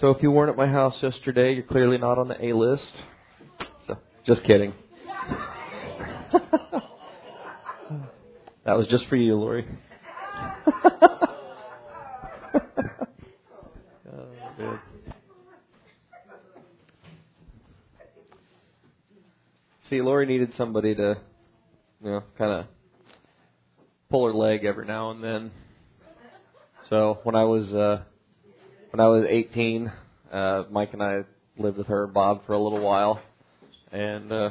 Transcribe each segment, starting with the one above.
So if you weren't at my house yesterday, you're clearly not on the A list. So, just kidding. that was just for you, Lori. See, Lori needed somebody to, you know, kind of pull her leg every now and then. So when I was uh, when I was 18, uh, Mike and I lived with her, Bob, for a little while, and uh,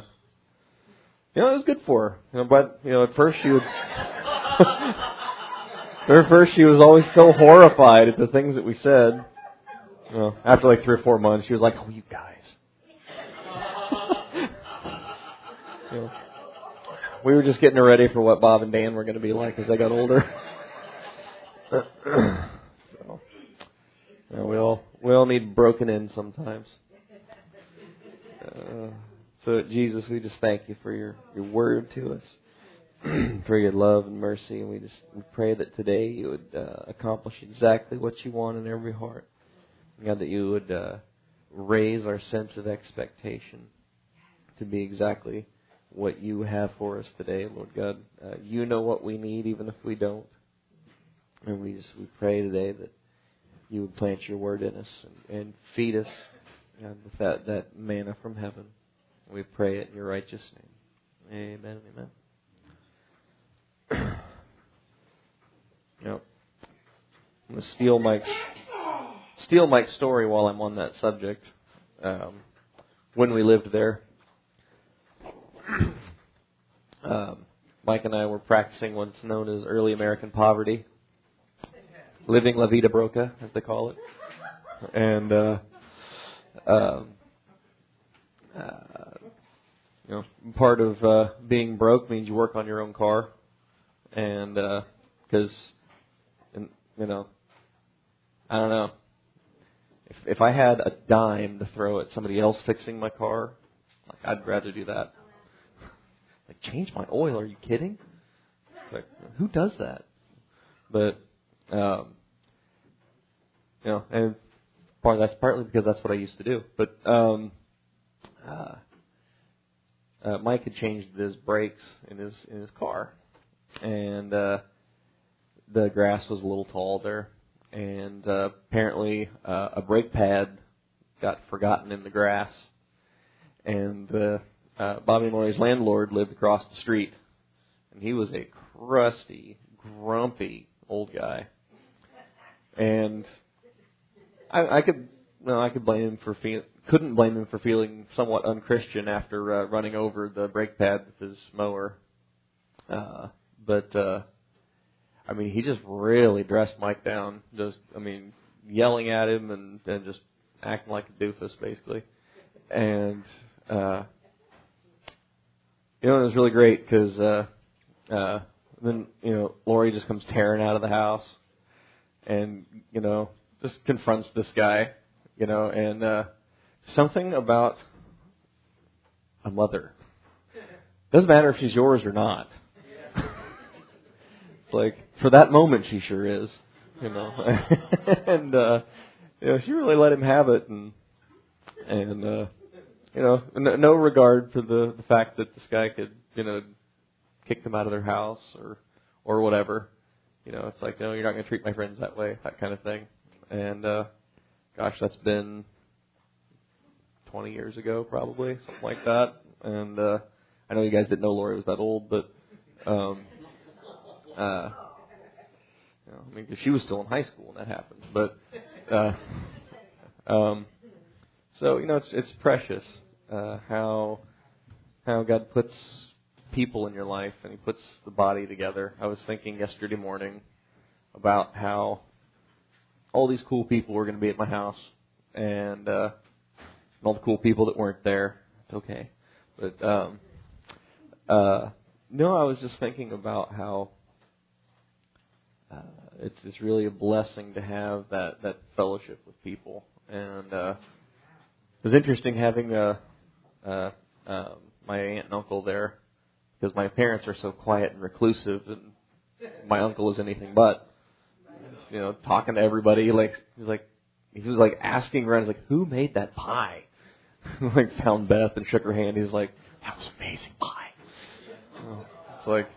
you know it was good for her. You know, but you know at first she would. at first she was always so horrified at the things that we said. You know, after like three or four months, she was like, "Oh, you guys." you know, we were just getting her ready for what Bob and Dan were going to be like as they got older. so, know, we all we all need broken in sometimes. Uh, so Jesus, we just thank you for your your word to us, for your love and mercy, and we just we pray that today you would uh, accomplish exactly what you want in every heart. God, that you would uh, raise our sense of expectation to be exactly what you have for us today, Lord God. Uh, you know what we need, even if we don't. And we just we pray today that you would plant your word in us and, and feed us God, with that, that manna from heaven. We pray it in your righteous name. Amen. Amen. yep. I'm gonna steal Mike's steal Mike's story while I'm on that subject. Um, when we lived there, um, Mike and I were practicing what's known as early American poverty living La Vida Broca, as they call it. And, uh, um, uh, you know, part of uh, being broke means you work on your own car, and because, uh, you know, I don't know, if if I had a dime to throw at somebody else fixing my car, like I'd rather do that. like change my oil? Are you kidding? like who does that? But um, you know, and part that's partly because that's what I used to do. But um, uh, uh, Mike had changed his brakes in his in his car, and uh, the grass was a little tall there, and uh, apparently uh, a brake pad got forgotten in the grass, and uh, uh, Bobby and landlord lived across the street, and he was a crusty, grumpy old guy and I, I could no, I could blame him for feel, couldn't blame him for feeling somewhat unchristian after uh, running over the brake pad with his mower. Uh, but uh, I mean, he just really dressed Mike down. Just, I mean, yelling at him and, and just acting like a doofus, basically. And uh, you know, it was really great because uh, uh, then you know Lori just comes tearing out of the house and you know just confronts this guy, you know, and uh, something about a mother. Doesn't matter if she's yours or not. it's like for that moment she sure is, you know, and uh, you know she really let him have it, and and uh, you know no, no regard for the the fact that this guy could you know kick them out of their house or or whatever. You know, it's like, no, you're not going to treat my friends that way, that kind of thing. And uh, gosh, that's been 20 years ago, probably something like that. And uh, I know you guys didn't know Lori was that old, but um, uh, you know, I mean, she was still in high school when that happened. But uh, um, so you know, it's it's precious uh, how how God puts people in your life and He puts the body together. I was thinking yesterday morning about how all these cool people were going to be at my house, and, uh, and all the cool people that weren't there. It's okay, but um, uh, no, I was just thinking about how uh, it's it's really a blessing to have that that fellowship with people, and uh, it was interesting having uh, uh, um, my aunt and uncle there because my parents are so quiet and reclusive, and my uncle is anything but. you know, talking to everybody. Like he's like he was like asking around, like, Who made that pie? like found Beth and shook her hand. He's like, That was amazing pie. it's like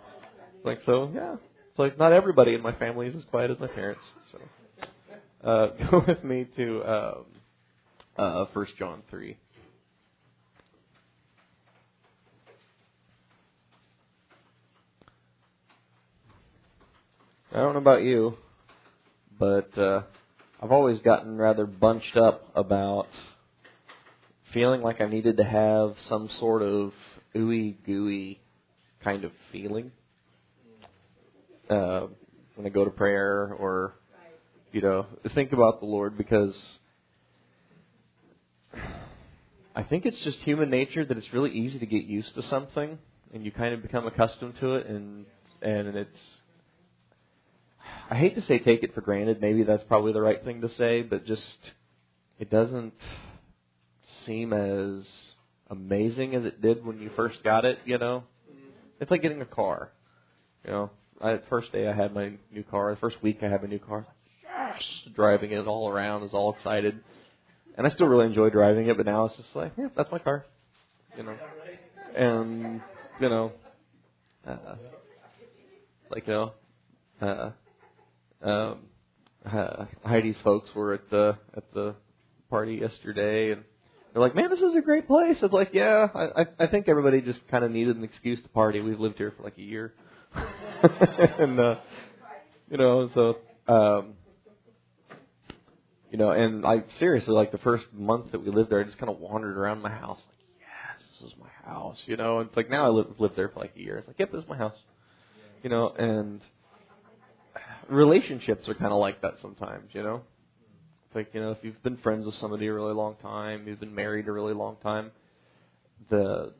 like so yeah. It's like not everybody in my family is as quiet as my parents. So uh go with me to um uh first John three. I don't know about you, but uh, I've always gotten rather bunched up about feeling like I needed to have some sort of ooey gooey kind of feeling. Uh, when I go to prayer or you know think about the Lord because I think it's just human nature that it's really easy to get used to something and you kind of become accustomed to it and and it's I hate to say take it for granted. Maybe that's probably the right thing to say, but just it doesn't seem as amazing as it did when you first got it. You know, it's like getting a car. You know, I, first day I had my new car, the first week I had my new car, yes, driving it all around, I was all excited, and I still really enjoy driving it. But now it's just like, yeah, that's my car. You know, and you know, uh, like you know. Uh, um, Heidi's folks were at the at the party yesterday, and they're like, "Man, this is a great place." It's like, "Yeah, I I think everybody just kind of needed an excuse to party. We've lived here for like a year, and uh, you know, so um, you know, and I seriously like the first month that we lived there, I just kind of wandered around my house, like, "Yes, this is my house," you know. And it's like now I live lived there for like a year. It's like, "Yep, this is my house," you know, and relationships are kind of like that sometimes, you know. Like you know, if you've been friends with somebody a really long time, you've been married a really long time, the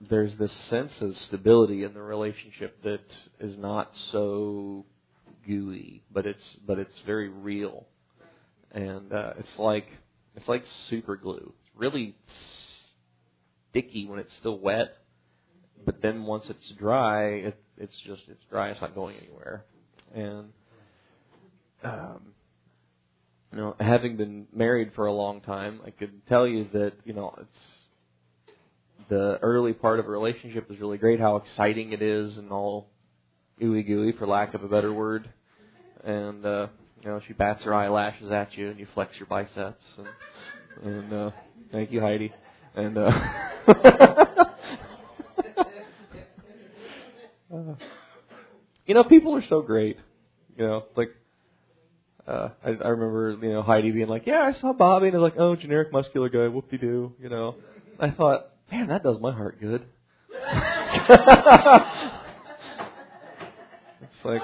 there's this sense of stability in the relationship that is not so gooey, but it's but it's very real, and uh, it's like it's like super glue. It's really sticky when it's still wet, but then once it's dry, it, it's just it's dry. It's not going anywhere and um, you know, having been married for a long time, I could tell you that you know it's the early part of a relationship is really great. How exciting it is, and all ooey gooey, for lack of a better word. And uh, you know, she bats her eyelashes at you, and you flex your biceps. And, and uh, thank you, Heidi. And uh, uh you know, people are so great. You know, like uh, I, I remember you know Heidi being like, "Yeah, I saw Bobby," and I was like, "Oh, generic muscular guy, whoop de doo." You know, I thought, man, that does my heart good. it's like,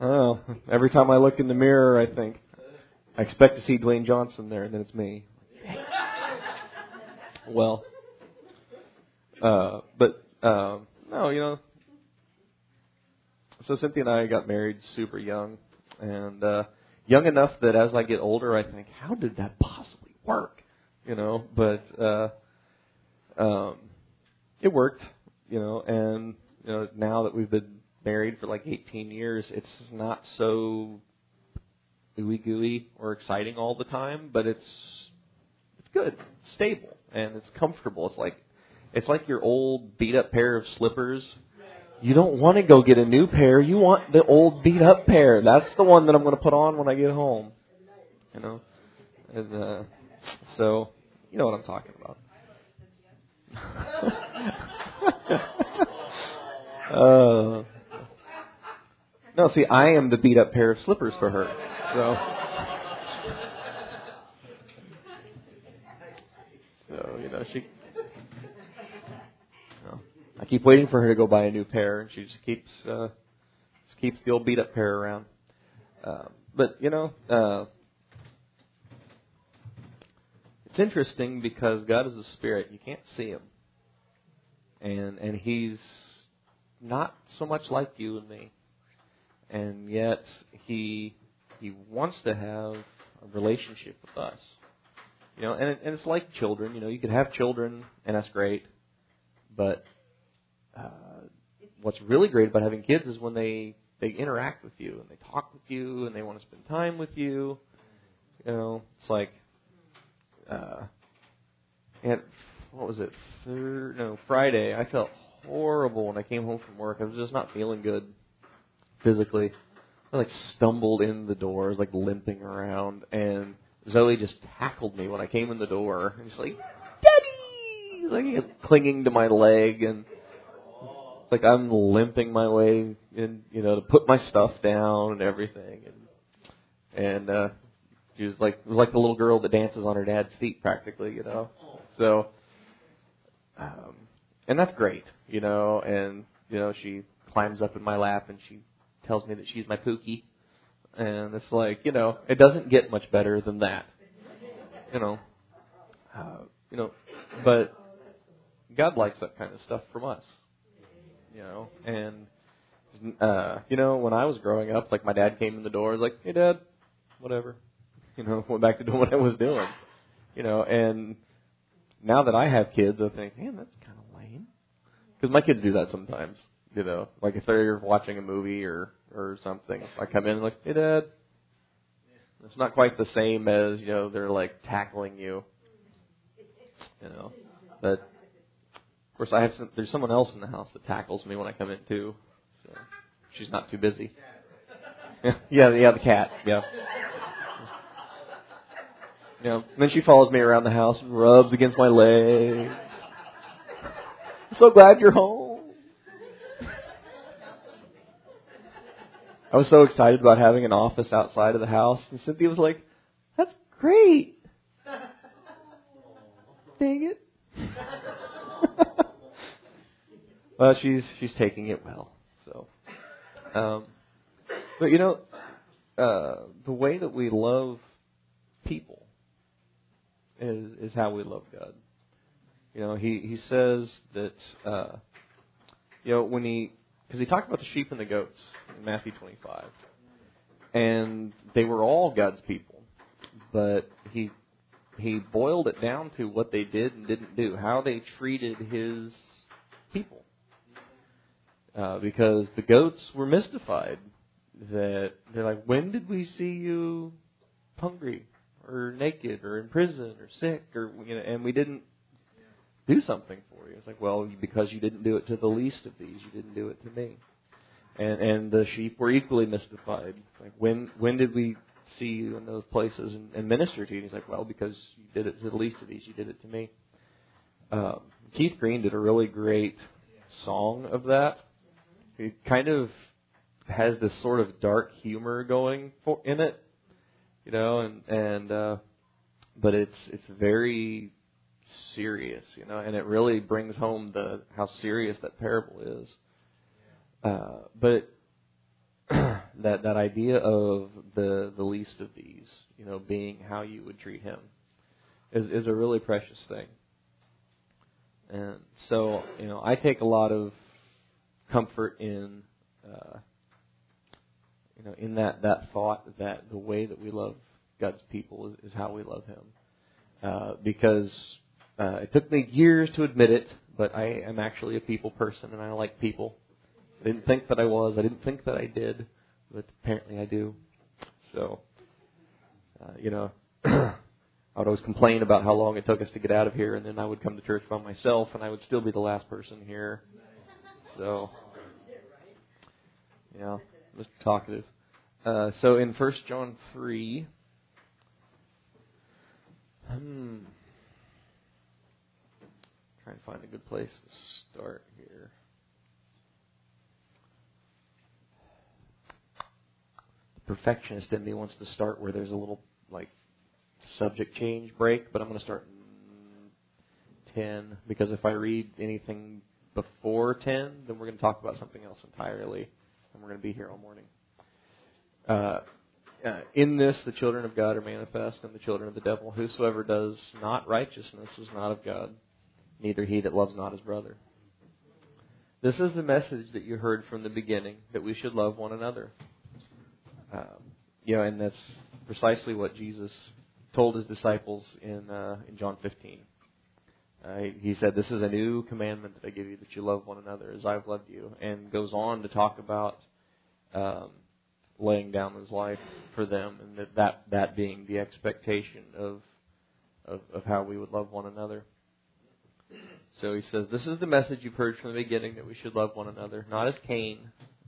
oh, every time I look in the mirror, I think I expect to see Dwayne Johnson there, and then it's me. well, uh, but um, no, you know, so Cynthia and I got married super young, and uh, young enough that as I get older, I think, how did that possibly work? You know, but uh, um, it worked. You know, and you know now that we've been married for like 18 years, it's not so ooey gooey or exciting all the time, but it's it's good, it's stable, and it's comfortable. It's like it's like your old beat up pair of slippers you don't want to go get a new pair. You want the old beat up pair. That's the one that I'm going to put on when I get home. You know, and uh, so you know what I'm talking about. uh, no, see, I am the beat up pair of slippers for her. So. So you know she I keep waiting for her to go buy a new pair, and she just keeps uh, just keeps the old beat up pair around. Uh, but you know, uh, it's interesting because God is a spirit; you can't see him, and and He's not so much like you and me, and yet He He wants to have a relationship with us. You know, and, and it's like children. You know, you could have children, and that's great, but uh, what's really great about having kids is when they they interact with you and they talk with you and they want to spend time with you. You know, it's like, uh, and what was it? Third, no, Friday. I felt horrible when I came home from work. I was just not feeling good physically. I like stumbled in the door, I was like limping around, and Zoe just tackled me when I came in the door. And she's like, "Daddy!" Like clinging to my leg, and like I'm limping my way in, you know, to put my stuff down and everything, and and uh, she was like like the little girl that dances on her dad's feet, practically, you know. So, um, and that's great, you know, and you know she climbs up in my lap and she tells me that she's my pookie. And it's like, you know, it doesn't get much better than that. You know, uh, you know, but God likes that kind of stuff from us. You know, and uh, you know, when I was growing up, like my dad came in the door, was like, "Hey, Dad, whatever," you know, went back to doing what I was doing. You know, and now that I have kids, I think, man, that's kind of lame. Because my kids do that sometimes. You know, like if they're watching a movie or or something, I come in and like, hey dad. It's not quite the same as you know they're like tackling you. You know, but course I have some, there's someone else in the house that tackles me when I come in too. So she's not too busy. yeah, yeah, the cat. Yeah. Know, and then she follows me around the house and rubs against my legs. I'm so glad you're home. I was so excited about having an office outside of the house, and Cynthia was like, "That's great." Dang it. Well, she's she's taking it well. So, um, but you know, uh, the way that we love people is is how we love God. You know, he he says that uh, you know when he because he talked about the sheep and the goats in Matthew 25, and they were all God's people, but he he boiled it down to what they did and didn't do, how they treated his people, uh, because the goats were mystified that they're like, when did we see you hungry or naked or in prison or sick or you know, and we didn't do something for you. It's like, well, because you didn't do it to the least of these, you didn't do it to me. And and the sheep were equally mystified. Like, when when did we see you in those places and, and minister to you? And he's like, well, because you did it to the least of these, you did it to me. Um, Keith Green did a really great song of that. He kind of has this sort of dark humor going for, in it, you know, and and uh, but it's it's very serious, you know, and it really brings home the how serious that parable is. Uh, but that that idea of the the least of these, you know, being how you would treat him, is is a really precious thing. And so, you know, I take a lot of comfort in, uh, you know, in that that thought that the way that we love God's people is, is how we love Him, uh, because uh, it took me years to admit it, but I am actually a people person and I like people. I didn't think that I was. I didn't think that I did, but apparently I do. So, uh, you know, I would always complain about how long it took us to get out of here, and then I would come to church by myself, and I would still be the last person here. So, yeah, just talkative. Uh, so in First John three, hmm. Try and find a good place to start here. The perfectionist in me wants to start where there's a little like subject change break, but I'm going to start in 10 because if I read anything before 10, then we're going to talk about something else entirely, and we're going to be here all morning. Uh, uh, in this, the children of God are manifest, and the children of the devil. Whosoever does not righteousness is not of God neither he that loves not his brother. This is the message that you heard from the beginning that we should love one another. Um, you know, and that's precisely what Jesus told his disciples in uh, in John 15. Uh, he said, "This is a new commandment that I give you that you love one another as I've loved you," and goes on to talk about um, laying down his life for them, and that that, that being the expectation of, of of how we would love one another. So he says, This is the message you've heard from the beginning that we should love one another, not as Cain,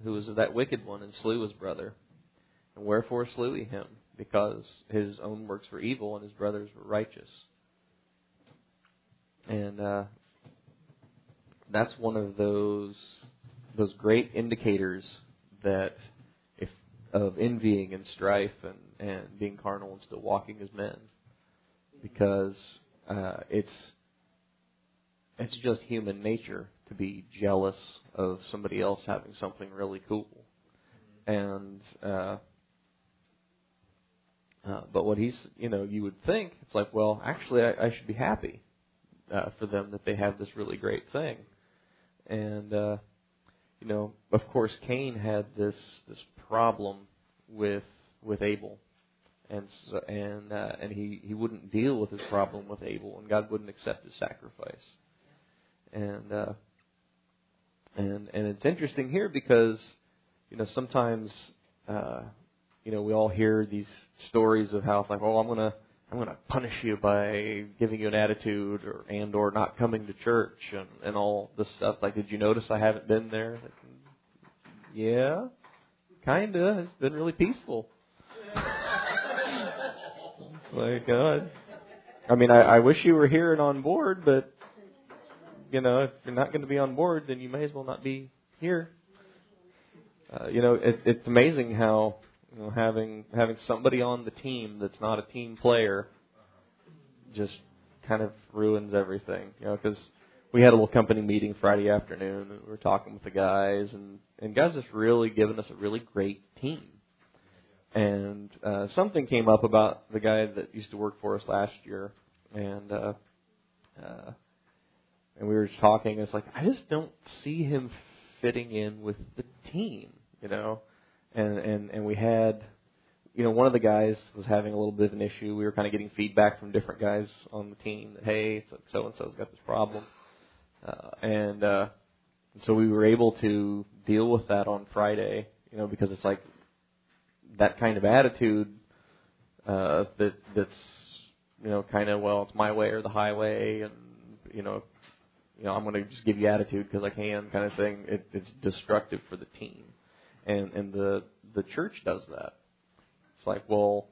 who was that wicked one and slew his brother. And wherefore slew he him? Because his own works were evil and his brothers were righteous. And uh, that's one of those those great indicators that if of envying and strife and, and being carnal and still walking as men. Because uh, it's it's just human nature to be jealous of somebody else having something really cool. And uh, uh, but what he's, you know, you would think it's like, well, actually, I, I should be happy uh, for them that they have this really great thing. And uh, you know, of course, Cain had this this problem with with Abel, and so, and uh, and he he wouldn't deal with his problem with Abel, and God wouldn't accept his sacrifice and uh, and and it's interesting here because you know sometimes uh, you know we all hear these stories of how it's like oh I'm gonna I'm gonna punish you by giving you an attitude or and or not coming to church and and all this stuff. Like did you notice I haven't been there? Like, yeah kinda. It's been really peaceful. Like God. I mean I, I wish you were here and on board but you know, if you're not going to be on board, then you may as well not be here. Uh, you know, it, it's amazing how you know having having somebody on the team that's not a team player just kind of ruins everything. You know, because we had a little company meeting Friday afternoon, and we were talking with the guys, and and guys just really given us a really great team. And uh, something came up about the guy that used to work for us last year, and uh, uh, and we were just talking. It's like I just don't see him fitting in with the team, you know. And and and we had, you know, one of the guys was having a little bit of an issue. We were kind of getting feedback from different guys on the team that hey, so and so's got this problem, uh, and uh, so we were able to deal with that on Friday, you know, because it's like that kind of attitude uh, that that's you know kind of well, it's my way or the highway, and you know you know, I'm going to just give you attitude because I can, kind of thing. It, it's destructive for the team, and and the the church does that. It's like, well,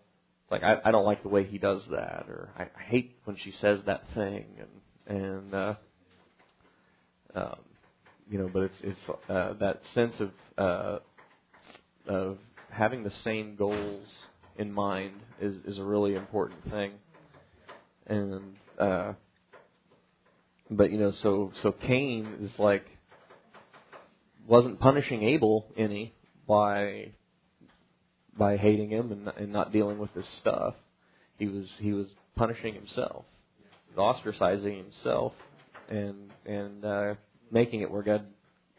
like I, I don't like the way he does that, or I, I hate when she says that thing, and and uh, um, you know, but it's it's uh, that sense of uh, of having the same goals in mind is is a really important thing, and uh, but you know, so so Cain is like wasn't punishing Abel any by by hating him and, and not dealing with his stuff. He was he was punishing himself, he was ostracizing himself, and and uh, making it where God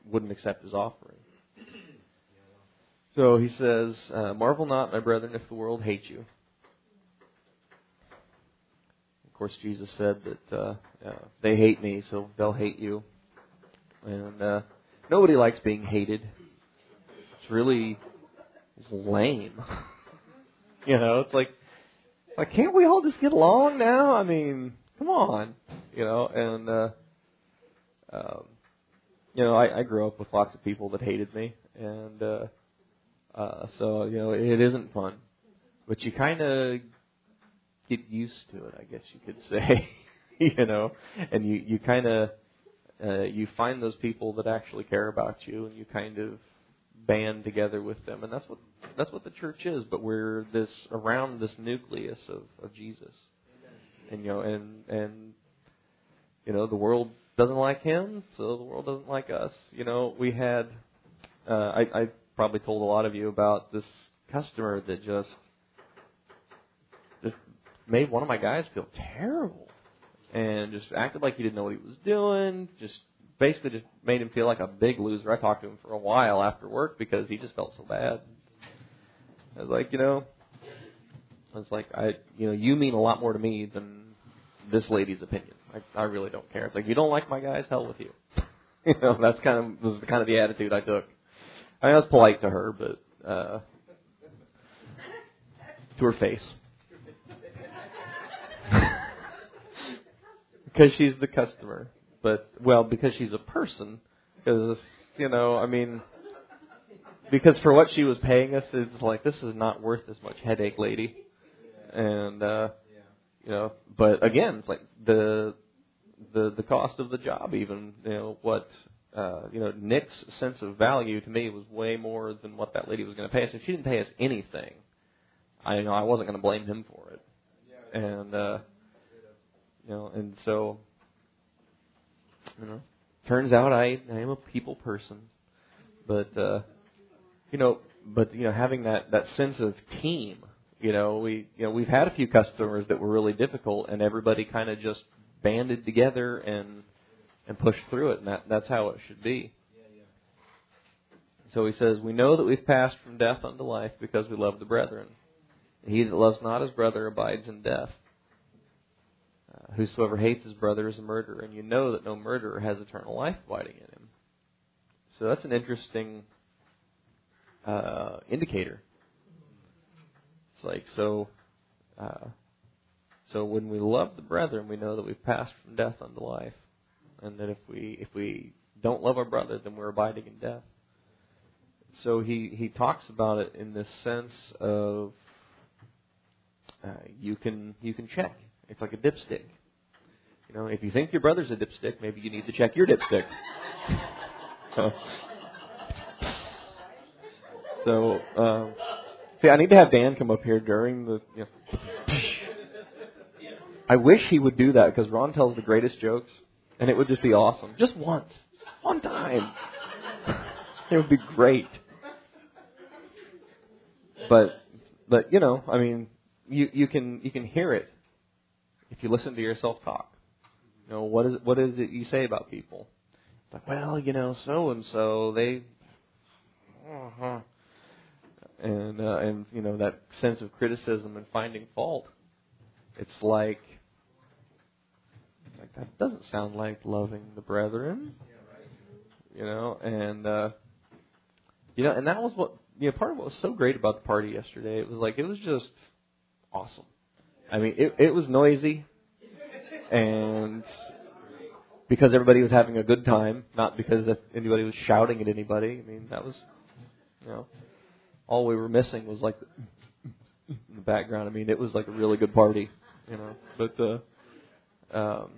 wouldn't accept his offering. So he says, uh, "Marvel not, my brethren, if the world hates you." Of course, Jesus said that uh, uh, they hate me, so they'll hate you. And uh, nobody likes being hated. It's really lame. you know, it's like, like, can't we all just get along now? I mean, come on, you know. And uh, um, you know, I, I grew up with lots of people that hated me, and uh, uh, so you know, it isn't fun. But you kind of get used to it, I guess you could say. you know, and you you kind of uh, you find those people that actually care about you, and you kind of band together with them, and that's what that's what the church is. But we're this around this nucleus of of Jesus, and you know, and and you know, the world doesn't like him, so the world doesn't like us. You know, we had uh, I, I probably told a lot of you about this customer that just just made one of my guys feel terrible and just acted like he didn't know what he was doing. Just basically just made him feel like a big loser. I talked to him for a while after work because he just felt so bad. I was like, you know, I was like, I, you know, you mean a lot more to me than this lady's opinion. I, I really don't care. It's like you don't like my guys, hell with you. you know, that's kind of was the kind of the attitude I took. I, I was polite to her, but uh, to her face. because she's the customer. But well, because she's a person. Because you know, I mean, because for what she was paying us, it's like this is not worth as much headache, lady. And uh, you know, but again, it's like the the the cost of the job. Even you know what uh, you know Nick's sense of value to me was way more than what that lady was going to pay us. If she didn't pay us anything, I you know I wasn't going to blame him for it. And uh, you know, and so you know, turns out I I am a people person, but uh, you know, but you know, having that that sense of team. You know, we you know we've had a few customers that were really difficult, and everybody kind of just banded together and and pushed through it, and that that's how it should be. So he says, We know that we've passed from death unto life because we love the brethren. He that loves not his brother abides in death. Whosoever hates his brother is a murderer, and you know that no murderer has eternal life abiding in him. So that's an interesting uh, indicator. It's like so. Uh, so when we love the brethren, we know that we've passed from death unto life, and that if we if we don't love our brother, then we're abiding in death. So he he talks about it in this sense of uh, you can you can check. It's like a dipstick. You know, if you think your brother's a dipstick, maybe you need to check your dipstick. so, so um, see, I need to have Dan come up here during the. You know, I wish he would do that because Ron tells the greatest jokes, and it would just be awesome. Just once, one time, it would be great. But, but you know, I mean, you you can you can hear it if you listen to yourself talk. You know what is what is it you say about people? It's like, well, you know, so and so they, uh-huh. and uh, and you know that sense of criticism and finding fault. It's like like that doesn't sound like loving the brethren, you know, and uh, you know, and that was what you know. Part of what was so great about the party yesterday, it was like it was just awesome. I mean, it, it was noisy, and because everybody was having a good time, not because anybody was shouting at anybody. I mean, that was, you know, all we were missing was like in the background. I mean, it was like a really good party, you know. But uh, um,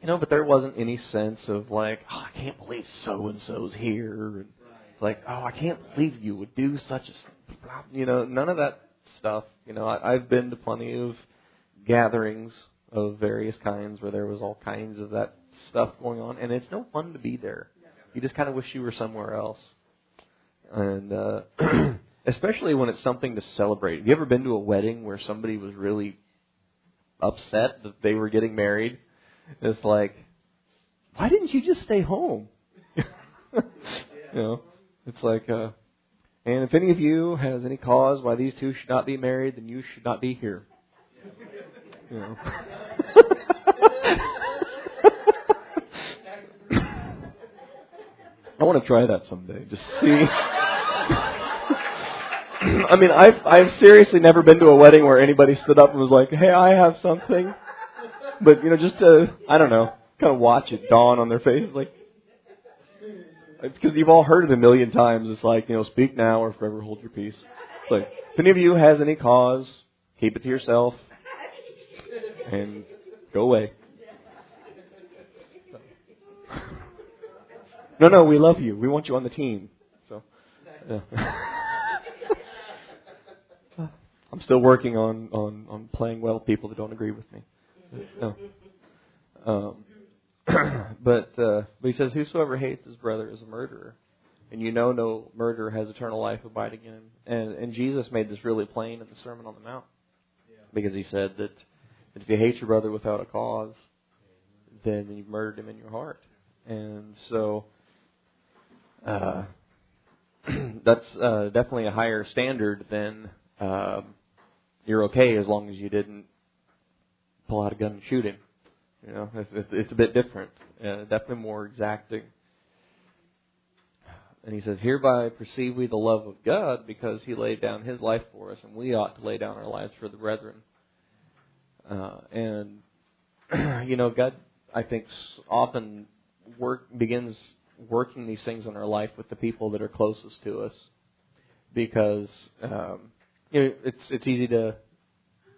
you know, but there wasn't any sense of like, oh, I can't believe so and so's here, and like, oh, I can't believe you would do such a, you know, none of that stuff. You know, I, I've been to plenty of gatherings of various kinds where there was all kinds of that stuff going on, and it's no fun to be there. You just kind of wish you were somewhere else. And uh, especially when it's something to celebrate. Have you ever been to a wedding where somebody was really upset that they were getting married? It's like, why didn't you just stay home? you know, it's like, uh, and if any of you has any cause why these two should not be married, then you should not be here. You know. I want to try that someday. Just see. I mean, I've I've seriously never been to a wedding where anybody stood up and was like, "Hey, I have something," but you know, just to I don't know, kind of watch it dawn on their faces, like it's because you've all heard it a million times. It's like, you know, speak now or forever hold your peace. It's like, if any of you has any cause, keep it to yourself and go away. No, no, we love you. We want you on the team. So, yeah. I'm still working on, on, on playing well with people that don't agree with me. No. Um, but uh, but he says, "Whosoever hates his brother is a murderer, and you know no murderer has eternal life abiding in him." And and Jesus made this really plain in the Sermon on the Mount, because he said that, that if you hate your brother without a cause, then you've murdered him in your heart. And so, uh, that's uh, definitely a higher standard than uh, you're okay as long as you didn't pull out a gun and shoot him. You know, it's, it's a bit different, uh, definitely more exacting. and he says, Hereby perceive we the love of God because he laid down his life for us, and we ought to lay down our lives for the brethren. Uh, and, you know, God, I think, often work begins working these things in our life with the people that are closest to us because um, you know, it's it's easy to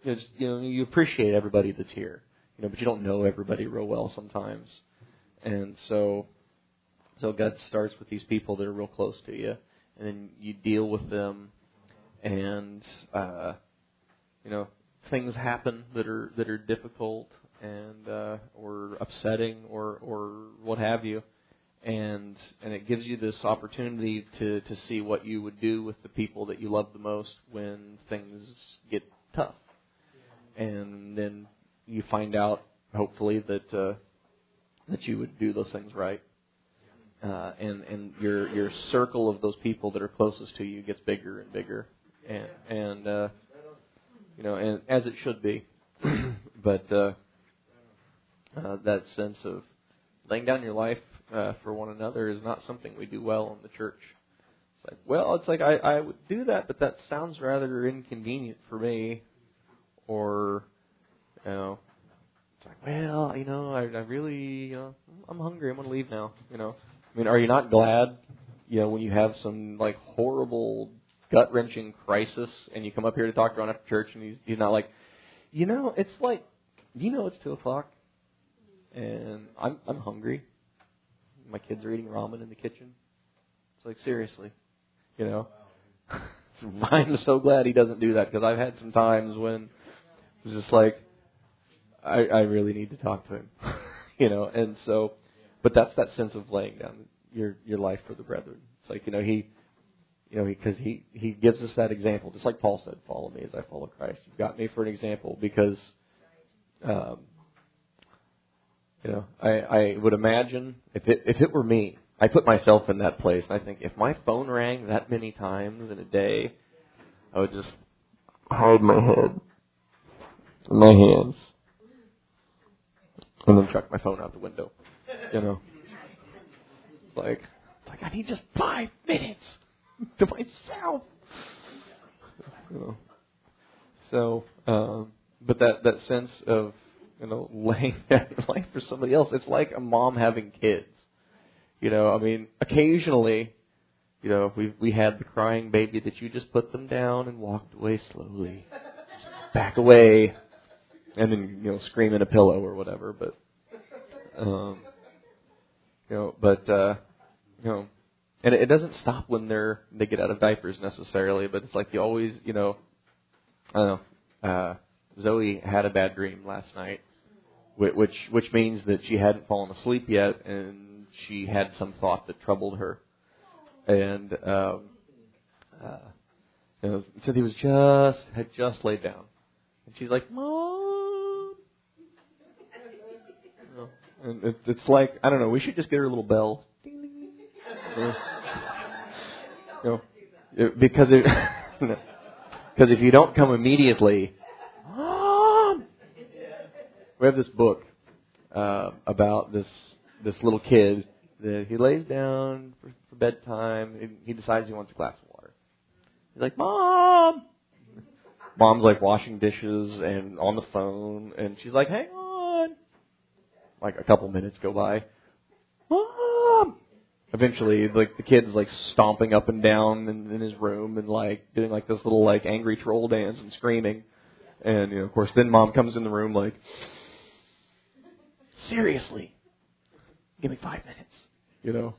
you know, just, you know you appreciate everybody that's here, you know, but you don't know everybody real well sometimes, and so so God starts with these people that are real close to you, and then you deal with them, and uh, you know things happen that are that are difficult and uh, or upsetting or or what have you, and and it gives you this opportunity to to see what you would do with the people that you love the most when things get tough, and then you find out hopefully that uh, that you would do those things right. Uh, and and your your circle of those people that are closest to you gets bigger and bigger, and and uh, you know, and as it should be. but uh, uh, that sense of laying down your life uh, for one another is not something we do well in the church. It's like, well, it's like I, I would do that, but that sounds rather inconvenient for me, or you know, it's like, well, you know, I, I really, you know, I'm hungry. I'm to leave now. You know, I mean, are you not glad, you know, when you have some like horrible gut wrenching crisis and you come up here to talk to Ron after church and he's he's not like, you know, it's like, you know, it's two o'clock and I'm I'm hungry. My kids are eating ramen in the kitchen. It's like seriously, you know. I'm so glad he doesn't do that because I've had some times when it's just like I I really need to talk to him, you know. And so, but that's that sense of laying down your your life for the brethren. It's like you know he you know, because he, he gives us that example, just like Paul said, follow me as I follow Christ. You've got me for an example because, um, you know, I, I would imagine if it, if it were me, I put myself in that place, and I think if my phone rang that many times in a day, I would just hide my head in my hands and then chuck my phone out the window. You know, like, like I need just five minutes to myself. You know. So, um, but that that sense of you know laying that life for somebody else, it's like a mom having kids. You know, I mean, occasionally, you know, we we had the crying baby that you just put them down and walked away slowly, back away, and then you know scream in a pillow or whatever. But, um, you know, but uh, you know and it doesn't stop when they're they get out of diapers necessarily, but it's like you always, you know, I don't know. Uh, Zoe had a bad dream last night, which which means that she hadn't fallen asleep yet, and she had some thought that troubled her, and um, uh, you know, Cynthia was just had just laid down, and she's like, "Mom," it, it's like I don't know. We should just get her a little bell. Ding, ding, ding. You know, know, because it, because if you don't come immediately, mom, we have this book uh, about this this little kid that he lays down for, for bedtime. And he decides he wants a glass of water. He's like, "Mom." Mom's like washing dishes and on the phone, and she's like, "Hang on." Like a couple minutes go by. Mom, eventually like the kid's like stomping up and down in, in his room and like doing like this little like angry troll dance and screaming. And you know of course then mom comes in the room like seriously? Give me five minutes. You know?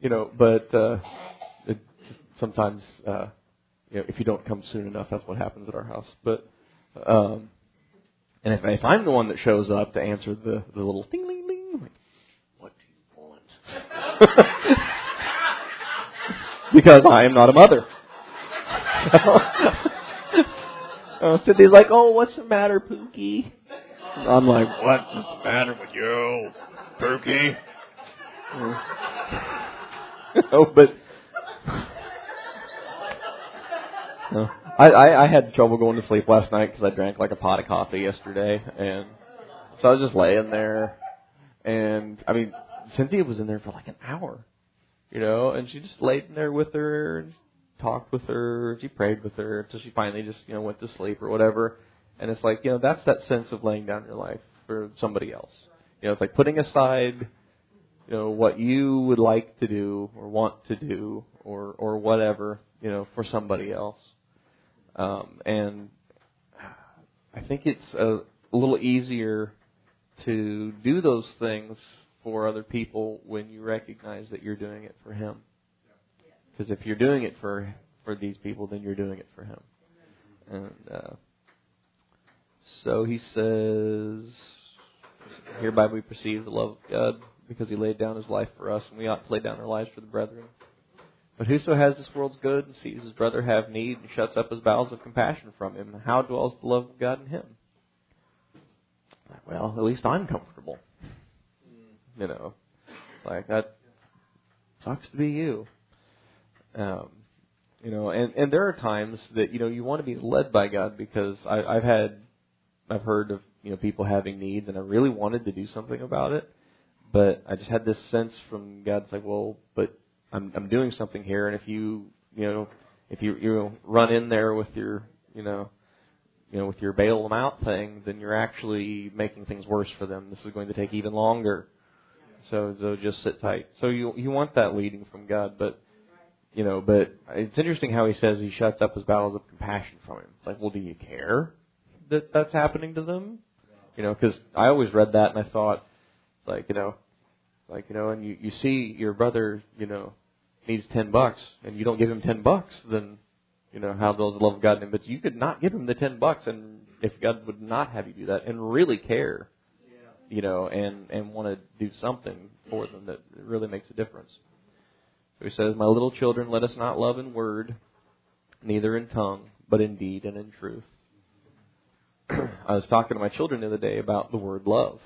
You know but uh it sometimes uh you know if you don't come soon enough that's what happens at our house. But um and if, if I'm the one that shows up to answer the the little ding ding ding, like, what do you want? because I am not a mother. uh, Cindy's like, oh, what's the matter, Pookie? I'm like, what's the matter with you, Pookie? oh, but uh, I, I I had trouble going to sleep last night because I drank like a pot of coffee yesterday, and so I was just laying there, and I mean, Cynthia was in there for like an hour you know, and she just laid in there with her, and talked with her, she prayed with her until she finally just, you know, went to sleep or whatever. And it's like, you know, that's that sense of laying down your life for somebody else. You know, it's like putting aside, you know, what you would like to do or want to do or or whatever, you know, for somebody else. Um, and I think it's a, a little easier to do those things for other people when you recognize that you're doing it for Him. Because if you're doing it for for these people, then you're doing it for Him. And uh, so He says, "Hereby we perceive the love of God, because He laid down His life for us, and we ought to lay down our lives for the brethren." But whoso has this world's good and sees his brother have need and shuts up his bowels of compassion from him, how dwells the love of God in him? Well, at least I'm comfortable. You know, like that sucks to be you. Um, you know, and and there are times that you know you want to be led by God because I, I've had, I've heard of you know people having needs, and I really wanted to do something about it, but I just had this sense from God, it's like, well, but I'm I'm doing something here, and if you you know if you you run in there with your you know you know with your bail them out thing, then you're actually making things worse for them. This is going to take even longer. So so just sit tight. So you you want that leading from God, but you know, but it's interesting how he says he shuts up his bowels of compassion from him. It's like, well, do you care that that's happening to them? You know, because I always read that and I thought, it's like, you know, like you know, and you you see your brother, you know, needs ten bucks and you don't give him ten bucks, then you know how those love of God in him. But you could not give him the ten bucks, and if God would not have you do that and really care, you know, and and want to do something for them that really makes a difference. So he says, "My little children, let us not love in word, neither in tongue, but in deed and in truth." I was talking to my children the other day about the word love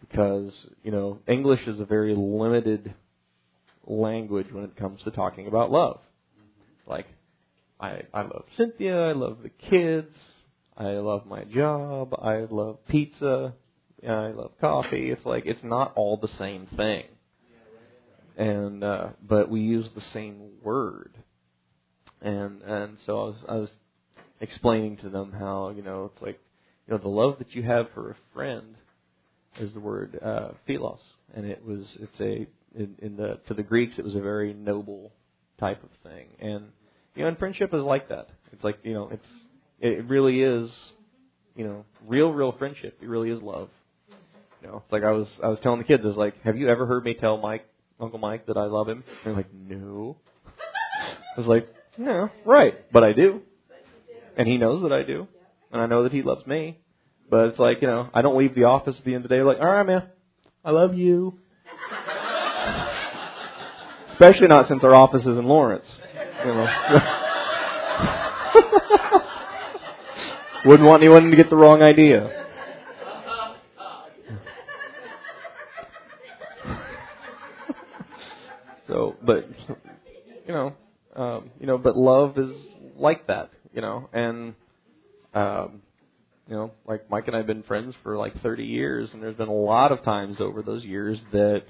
because you know English is a very limited language when it comes to talking about love. Like, I I love Cynthia, I love the kids, I love my job, I love pizza, I love coffee. It's like it's not all the same thing. And uh but we use the same word. And and so I was I was explaining to them how, you know, it's like you know, the love that you have for a friend is the word uh philos. And it was it's a in, in the to the Greeks it was a very noble type of thing, and you know, and friendship is like that. It's like you know, it's it really is, you know, real real friendship. It really is love. You know, it's like I was I was telling the kids, is like, have you ever heard me tell Mike Uncle Mike that I love him? And they're like, no. I was like, no, right, but I do, and he knows that I do, and I know that he loves me. But it's like you know, I don't leave the office at the end of the day like, all right, man, I love you. Especially not since our office is in Lawrence. You know. Wouldn't want anyone to get the wrong idea. so, but you know, um, you know, but love is like that, you know, and um, you know, like Mike and I have been friends for like 30 years, and there's been a lot of times over those years that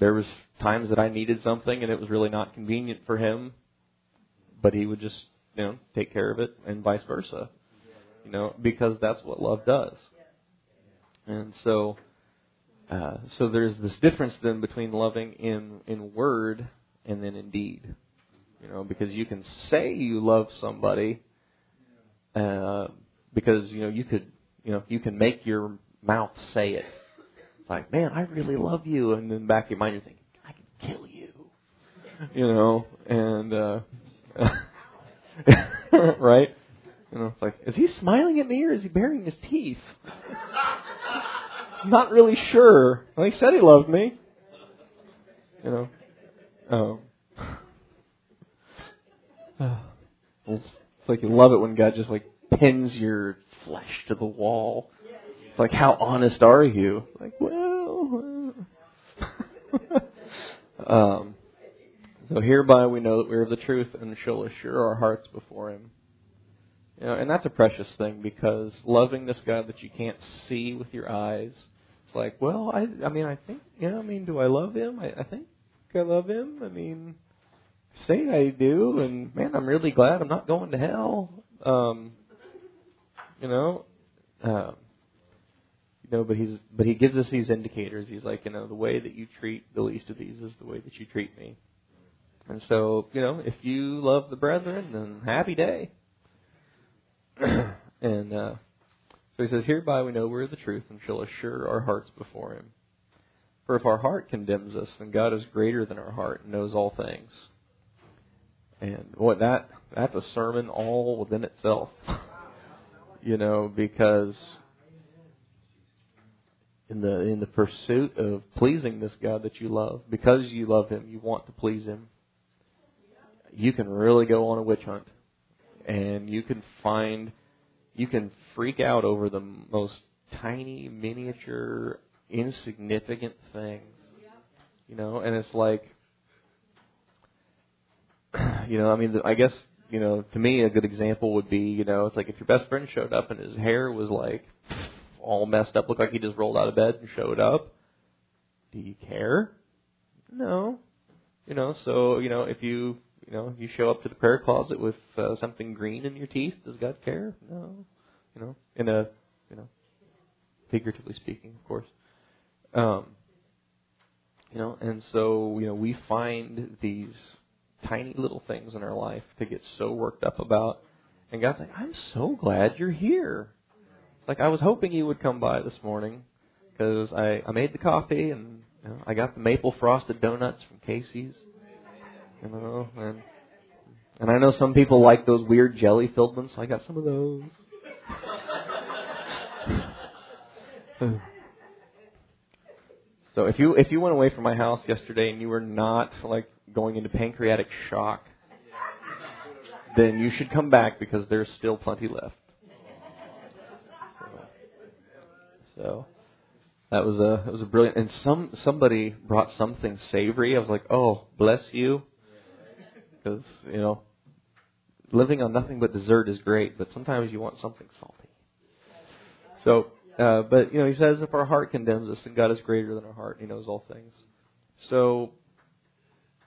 there was times that I needed something and it was really not convenient for him, but he would just, you know, take care of it and vice versa. You know, because that's what love does. And so uh, so there's this difference then between loving in in word and then in deed. You know, because you can say you love somebody uh because you know you could you know you can make your mouth say it like, man, I really love you, and then back in your mind you're thinking, I can kill you, you know, and uh, right, you know, it's like, is he smiling at me or is he baring his teeth? Not really sure. Well, he said he loved me, you know. Um, it's like you love it when God just like pins your flesh to the wall like, how honest are you? Like, well. um, so hereby we know that we are of the truth and shall assure our hearts before Him. You know, and that's a precious thing because loving this God that you can't see with your eyes, it's like, well, I, I mean, I think, you know, I mean, do I love Him? I, I think, I love him. I mean, say I do, and man, I'm really glad I'm not going to hell. Um, you know, um, know, but he's but he gives us these indicators. He's like, you know, the way that you treat the least of these is the way that you treat me. And so, you know, if you love the brethren, then happy day. and uh, so he says, Hereby we know we're the truth and shall assure our hearts before him. For if our heart condemns us, then God is greater than our heart and knows all things. And what that that's a sermon all within itself. you know, because in the in the pursuit of pleasing this God that you love, because you love him, you want to please him, you can really go on a witch hunt. And you can find you can freak out over the most tiny, miniature, insignificant things. You know, and it's like, you know, I mean, I guess, you know, to me, a good example would be, you know, it's like if your best friend showed up and his hair was like all messed up, looked like he just rolled out of bed and showed up. Do you care? No. You know, so, you know, if you you know, you show up to the prayer closet with uh, something green in your teeth. Does God care? No. You know, in a, you know, figuratively speaking, of course. Um, you know, and so you know we find these tiny little things in our life to get so worked up about, and God's like, I'm so glad you're here. Like I was hoping you would come by this morning because I I made the coffee and you know, I got the maple frosted donuts from Casey's you know, and and I know some people like those weird jelly filled ones, so I got some of those. so if you if you went away from my house yesterday and you were not like going into pancreatic shock, then you should come back because there's still plenty left. So, that was a that was a brilliant and some somebody brought something savory. I was like, oh, bless you because you know living on nothing but dessert is great, but sometimes you want something salty. So, uh, but you know, he says if our heart condemns us, then God is greater than our heart. He knows all things. So,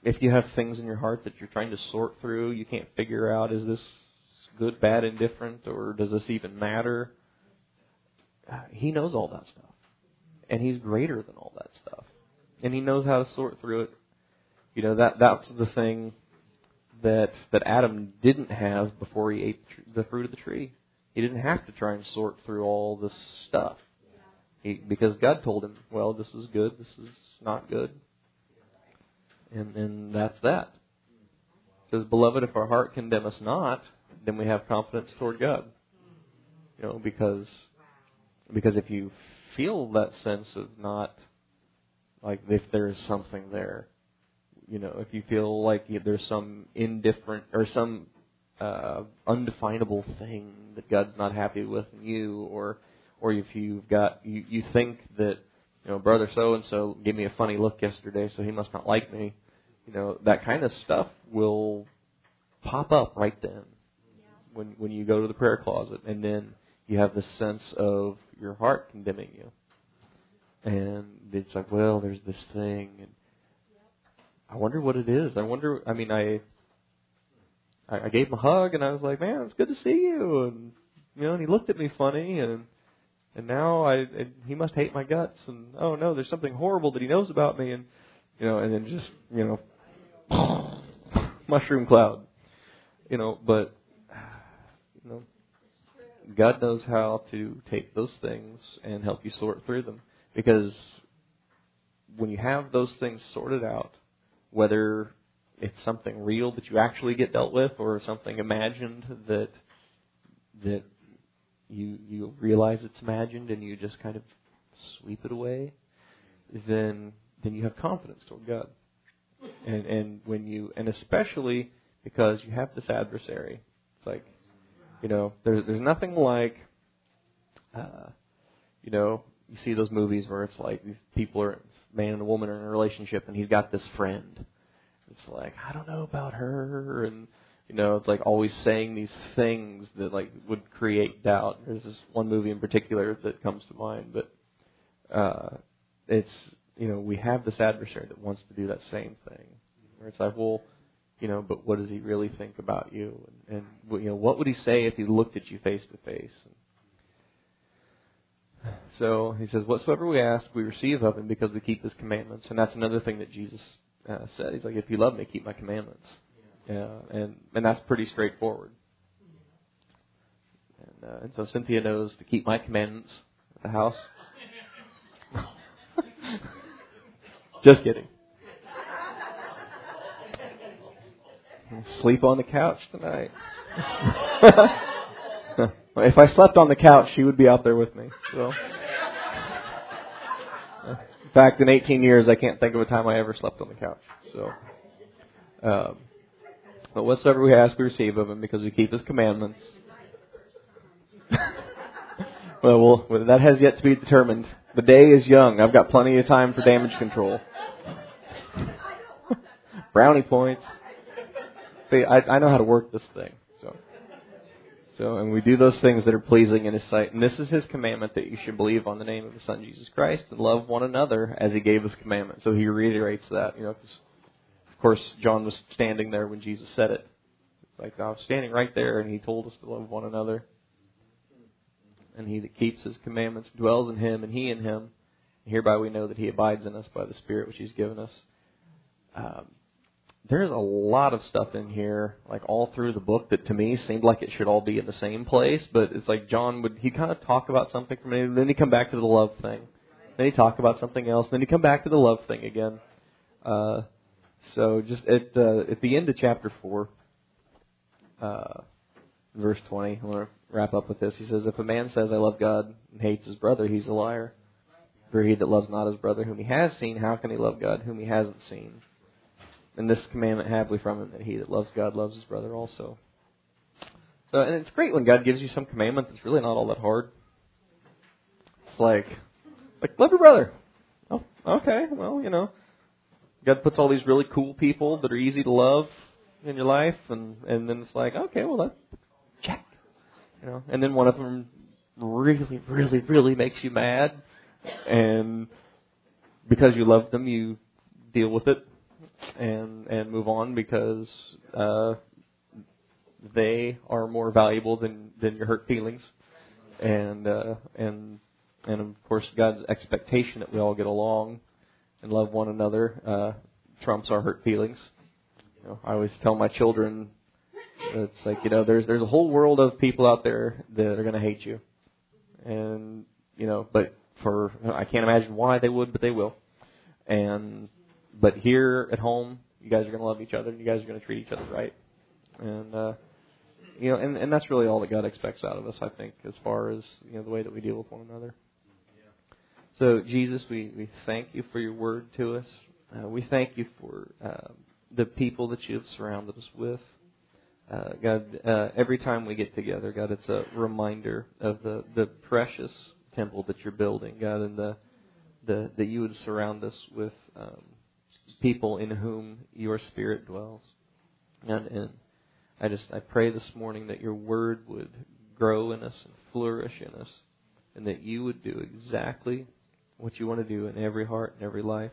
if you have things in your heart that you're trying to sort through, you can't figure out is this good, bad, indifferent, or does this even matter? Uh, he knows all that stuff, and he's greater than all that stuff, and he knows how to sort through it. You know that that's the thing that that Adam didn't have before he ate the fruit of the tree. He didn't have to try and sort through all this stuff. He, because God told him, well, this is good, this is not good. And and that's that. It says, Beloved, if our heart condemn us not, then we have confidence toward God. You know, because because if you feel that sense of not like if there is something there, you know, if you feel like there's some indifferent or some uh, undefinable thing that God's not happy with in you, or or if you've got you, you think that you know brother so and so gave me a funny look yesterday, so he must not like me. You know that kind of stuff will pop up right then when when you go to the prayer closet, and then you have this sense of your heart condemning you, and it's like, well, there's this thing, and I wonder what it is. I wonder. I mean, I I gave him a hug and I was like, man, it's good to see you. And you know, and he looked at me funny and and now I and he must hate my guts and oh no, there's something horrible that he knows about me and you know, and then just you know, mushroom cloud, you know. But God knows how to take those things and help you sort through them because when you have those things sorted out whether it's something real that you actually get dealt with or something imagined that that you you realize it's imagined and you just kind of sweep it away, then then you have confidence toward God. And and when you and especially because you have this adversary. It's like you know, there's there's nothing like uh you know, you see those movies where it's like these people are man and a woman are in a relationship and he's got this friend. It's like, I don't know about her and you know, it's like always saying these things that like would create doubt. There's this one movie in particular that comes to mind, but uh it's you know, we have this adversary that wants to do that same thing. Where it's like, well, you know, but what does he really think about you? And, and you know, what would he say if he looked at you face to face? So he says, whatsoever we ask, we receive of him because we keep his commandments. And that's another thing that Jesus uh, said. He's like, if you love me, keep my commandments. Yeah, and and that's pretty straightforward. And, uh, and so Cynthia knows to keep my commandments at the house. Just kidding. Sleep on the couch tonight. if I slept on the couch, she would be out there with me. So. In fact, in 18 years, I can't think of a time I ever slept on the couch. So, um, but whatsoever we ask, we receive of Him because we keep His commandments. well, well, that has yet to be determined. The day is young. I've got plenty of time for damage control. Brownie points. I, I know how to work this thing. So, so, and we do those things that are pleasing in His sight. And this is His commandment that you should believe on the name of His Son Jesus Christ and love one another as He gave His commandment. So He reiterates that. You know, cause of course John was standing there when Jesus said it. It's like I was standing right there, and He told us to love one another and he that keeps his commandments dwells in him, and he in him. And Hereby we know that he abides in us by the Spirit which he's given us. Um, there's a lot of stuff in here, like all through the book, that to me seemed like it should all be in the same place. But it's like John would he kind of talk about something for me, then he come back to the love thing, then he talk about something else, then he come back to the love thing again. Uh, so just at uh, at the end of chapter four, uh, verse twenty, I want to wrap up with this. He says, If a man says, I love God, and hates his brother, he's a liar. For he that loves not his brother whom he has seen, how can he love God whom he hasn't seen? And this commandment have we from him, that he that loves God loves his brother also. So, and it's great when God gives you some commandment that's really not all that hard. It's like, like love your brother. Oh, okay. Well, you know, God puts all these really cool people that are easy to love in your life, and and then it's like, okay, well, that check. You know, and then one of them really, really, really makes you mad, and because you love them, you deal with it and and move on because uh, they are more valuable than than your hurt feelings, and uh, and and of course God's expectation that we all get along and love one another uh, trumps our hurt feelings. You know, I always tell my children it's like you know, there's there's a whole world of people out there that are going to hate you, and you know, but for I can't imagine why they would, but they will. And but here at home, you guys are going to love each other, and you guys are going to treat each other right, and uh, you know, and and that's really all that God expects out of us, I think, as far as you know the way that we deal with one another. So Jesus, we we thank you for your word to us. Uh, we thank you for uh, the people that you have surrounded us with. Uh, God, uh, every time we get together, God, it's a reminder of the, the precious temple that you're building, God, and the, the that you would surround us with um, people in whom your Spirit dwells. And, and I just I pray this morning that your Word would grow in us and flourish in us, and that you would do exactly what you want to do in every heart and every life,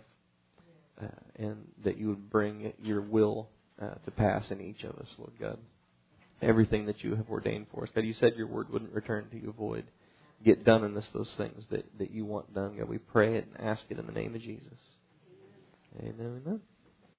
uh, and that you would bring your will uh, to pass in each of us, Lord God. Everything that you have ordained for us. God, you said your word wouldn't return to you void. Get done in us those things that, that you want done. God, we pray it and ask it in the name of Jesus. වේදනා